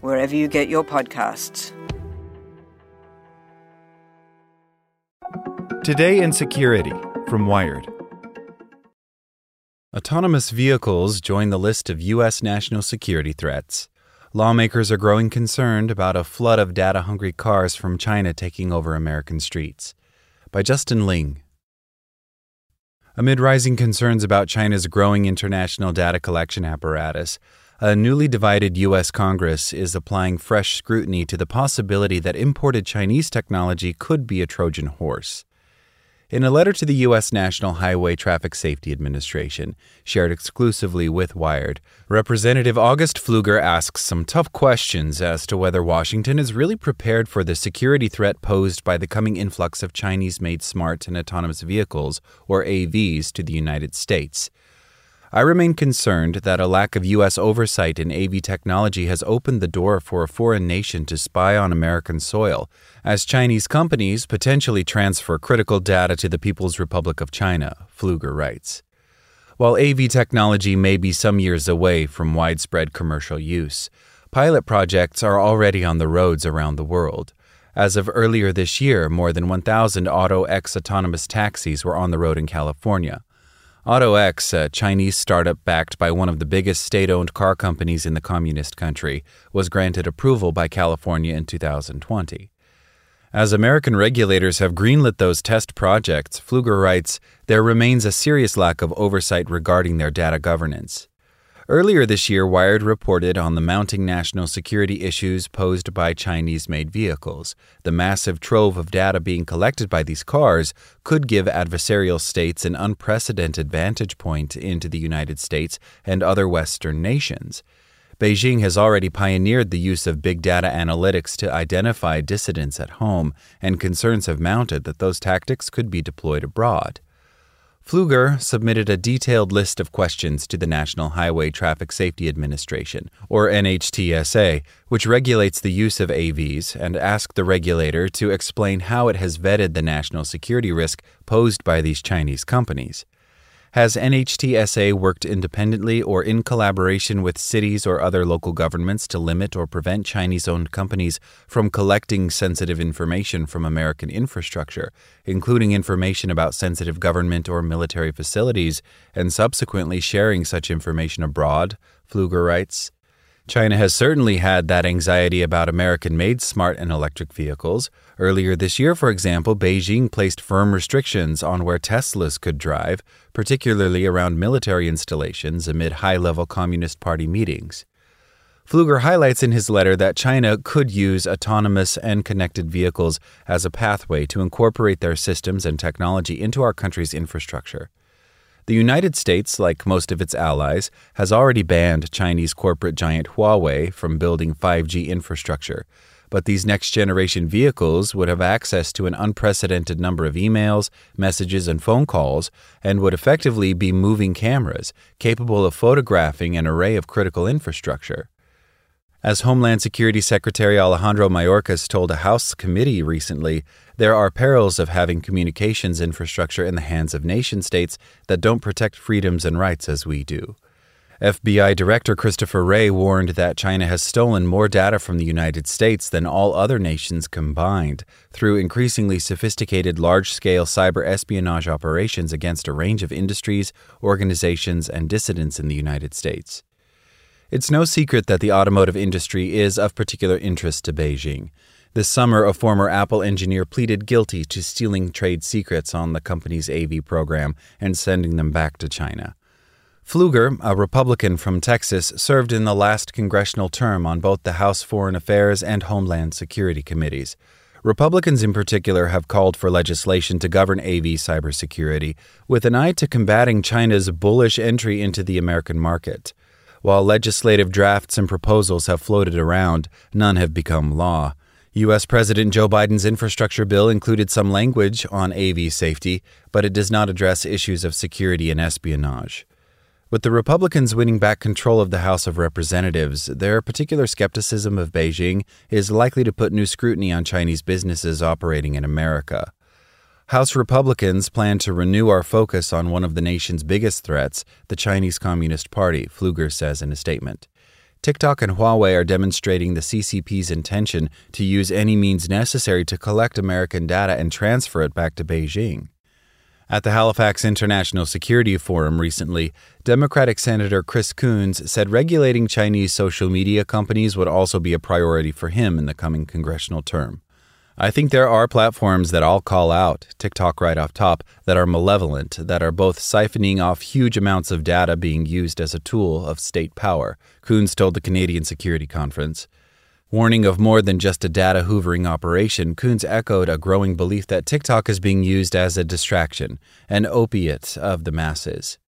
wherever you get your podcasts. Today in Security from Wired. Autonomous vehicles join the list of U.S. national security threats. Lawmakers are growing concerned about a flood of data hungry cars from China taking over American streets. By Justin Ling. Amid rising concerns about China's growing international data collection apparatus, a newly divided U.S. Congress is applying fresh scrutiny to the possibility that imported Chinese technology could be a Trojan horse. In a letter to the U.S. National Highway Traffic Safety Administration, shared exclusively with Wired, Representative August Pfluger asks some tough questions as to whether Washington is really prepared for the security threat posed by the coming influx of Chinese made smart and autonomous vehicles, or AVs, to the United States. I remain concerned that a lack of U.S. oversight in AV technology has opened the door for a foreign nation to spy on American soil, as Chinese companies potentially transfer critical data to the People's Republic of China, Pfluger writes. While AV technology may be some years away from widespread commercial use, pilot projects are already on the roads around the world. As of earlier this year, more than 1,000 AutoX autonomous taxis were on the road in California. AutoX, a Chinese startup backed by one of the biggest state owned car companies in the communist country, was granted approval by California in 2020. As American regulators have greenlit those test projects, Pfluger writes, there remains a serious lack of oversight regarding their data governance. Earlier this year, Wired reported on the mounting national security issues posed by Chinese made vehicles. The massive trove of data being collected by these cars could give adversarial states an unprecedented vantage point into the United States and other Western nations. Beijing has already pioneered the use of big data analytics to identify dissidents at home, and concerns have mounted that those tactics could be deployed abroad. Pfluger submitted a detailed list of questions to the National Highway Traffic Safety Administration, or NHTSA, which regulates the use of AVs, and asked the regulator to explain how it has vetted the national security risk posed by these Chinese companies. Has NHTSA worked independently or in collaboration with cities or other local governments to limit or prevent Chinese owned companies from collecting sensitive information from American infrastructure, including information about sensitive government or military facilities, and subsequently sharing such information abroad? Pfluger writes. China has certainly had that anxiety about American made smart and electric vehicles. Earlier this year, for example, Beijing placed firm restrictions on where Teslas could drive, particularly around military installations amid high level Communist Party meetings. Pfluger highlights in his letter that China could use autonomous and connected vehicles as a pathway to incorporate their systems and technology into our country's infrastructure. The United States, like most of its allies, has already banned Chinese corporate giant Huawei from building 5G infrastructure. But these next generation vehicles would have access to an unprecedented number of emails, messages, and phone calls, and would effectively be moving cameras, capable of photographing an array of critical infrastructure. As Homeland Security Secretary Alejandro Mayorkas told a House committee recently, there are perils of having communications infrastructure in the hands of nation states that don't protect freedoms and rights as we do. FBI Director Christopher Wray warned that China has stolen more data from the United States than all other nations combined through increasingly sophisticated large scale cyber espionage operations against a range of industries, organizations, and dissidents in the United States. It's no secret that the automotive industry is of particular interest to Beijing. This summer, a former Apple engineer pleaded guilty to stealing trade secrets on the company's AV program and sending them back to China. Pfluger, a Republican from Texas, served in the last congressional term on both the House Foreign Affairs and Homeland Security committees. Republicans in particular have called for legislation to govern AV cybersecurity with an eye to combating China's bullish entry into the American market. While legislative drafts and proposals have floated around, none have become law. U.S. President Joe Biden's infrastructure bill included some language on AV safety, but it does not address issues of security and espionage. With the Republicans winning back control of the House of Representatives, their particular skepticism of Beijing is likely to put new scrutiny on Chinese businesses operating in America. House Republicans plan to renew our focus on one of the nation's biggest threats, the Chinese Communist Party, Pfluger says in a statement. TikTok and Huawei are demonstrating the CCP's intention to use any means necessary to collect American data and transfer it back to Beijing. At the Halifax International Security Forum recently, Democratic Senator Chris Coons said regulating Chinese social media companies would also be a priority for him in the coming congressional term. I think there are platforms that I'll call out, TikTok right off top, that are malevolent, that are both siphoning off huge amounts of data being used as a tool of state power, Coons told the Canadian Security Conference. Warning of more than just a data hoovering operation, Coons echoed a growing belief that TikTok is being used as a distraction, an opiate of the masses.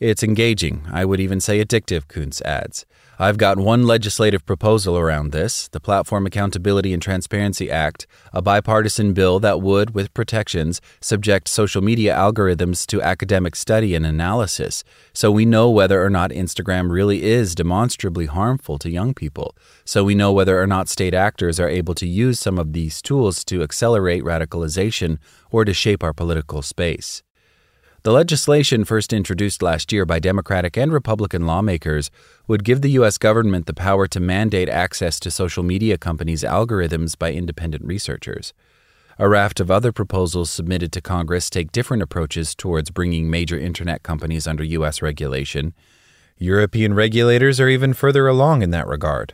It's engaging, I would even say addictive, Coons adds. I've got one legislative proposal around this the Platform Accountability and Transparency Act, a bipartisan bill that would, with protections, subject social media algorithms to academic study and analysis so we know whether or not Instagram really is demonstrably harmful to young people, so we know whether or not state actors are able to use some of these tools to accelerate radicalization or to shape our political space. The legislation, first introduced last year by Democratic and Republican lawmakers, would give the U.S. government the power to mandate access to social media companies' algorithms by independent researchers. A raft of other proposals submitted to Congress take different approaches towards bringing major internet companies under U.S. regulation. European regulators are even further along in that regard.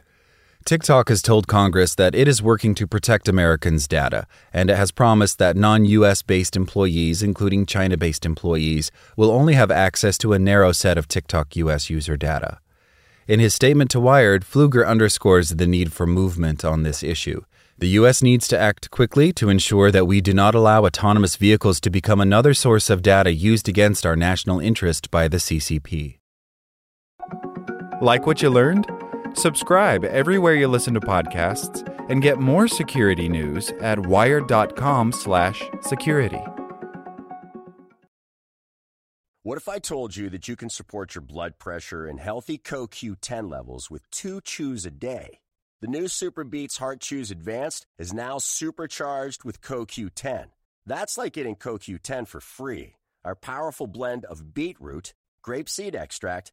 TikTok has told Congress that it is working to protect Americans' data, and it has promised that non US based employees, including China based employees, will only have access to a narrow set of TikTok US user data. In his statement to Wired, Pfluger underscores the need for movement on this issue. The U.S. needs to act quickly to ensure that we do not allow autonomous vehicles to become another source of data used against our national interest by the CCP. Like what you learned? Subscribe everywhere you listen to podcasts and get more security news at wired.com/security. What if I told you that you can support your blood pressure and healthy CoQ10 levels with two chews a day? The new SuperBeets Heart Chews Advanced is now supercharged with CoQ10. That's like getting CoQ10 for free. Our powerful blend of beetroot, grapeseed extract,